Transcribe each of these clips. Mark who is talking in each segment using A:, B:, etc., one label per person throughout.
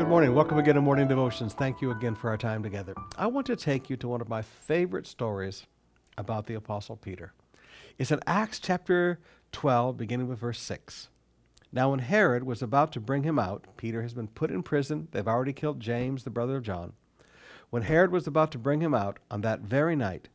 A: Good morning. Welcome again to Morning Devotions. Thank you again for our time together. I want to take you to one of my favorite stories about the Apostle Peter. It's in Acts chapter 12, beginning with verse 6. Now, when Herod was about to bring him out, Peter has been put in prison. They've already killed James, the brother of John. When Herod was about to bring him out on that very night,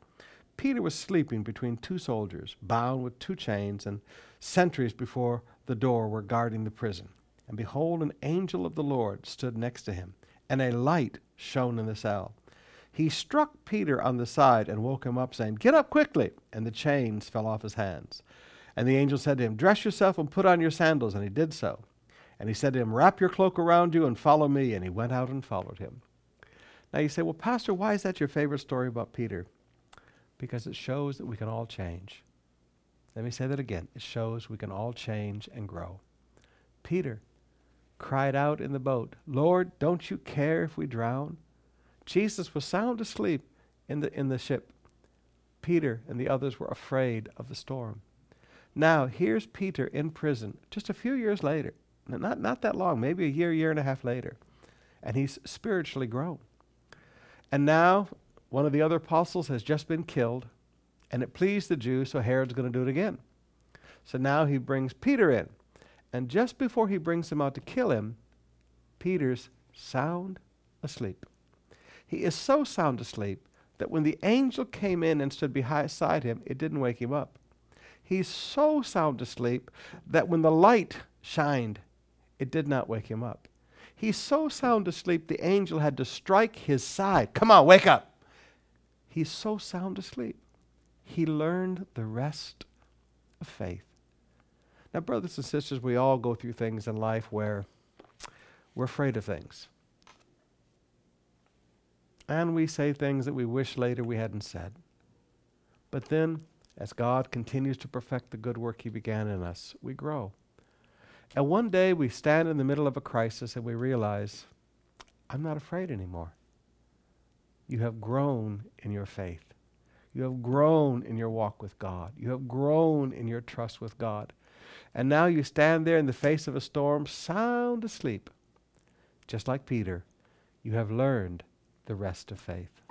A: Peter was sleeping between two soldiers, bound with two chains, and sentries before the door were guarding the prison. And behold, an angel of the Lord stood next to him, and a light shone in the cell. He struck Peter on the side and woke him up, saying, Get up quickly! And the chains fell off his hands. And the angel said to him, Dress yourself and put on your sandals. And he did so. And he said to him, Wrap your cloak around you and follow me. And he went out and followed him. Now you say, Well, Pastor, why is that your favorite story about Peter? Because it shows that we can all change. Let me say that again. It shows we can all change and grow. Peter cried out in the boat, Lord, don't you care if we drown? Jesus was sound asleep in the, in the ship. Peter and the others were afraid of the storm. Now, here's Peter in prison just a few years later, not, not that long, maybe a year, year and a half later, and he's spiritually grown. And now, one of the other apostles has just been killed, and it pleased the Jews, so Herod's going to do it again. So now he brings Peter in. And just before he brings him out to kill him, Peter's sound asleep. He is so sound asleep that when the angel came in and stood beside him, it didn't wake him up. He's so sound asleep that when the light shined, it did not wake him up. He's so sound asleep, the angel had to strike his side. Come on, wake up. He's so sound asleep. He learned the rest of faith. Now, brothers and sisters, we all go through things in life where we're afraid of things. And we say things that we wish later we hadn't said. But then, as God continues to perfect the good work He began in us, we grow. And one day we stand in the middle of a crisis and we realize, I'm not afraid anymore. You have grown in your faith. You have grown in your walk with God. You have grown in your trust with God. And now you stand there in the face of a storm, sound asleep. Just like Peter, you have learned the rest of faith.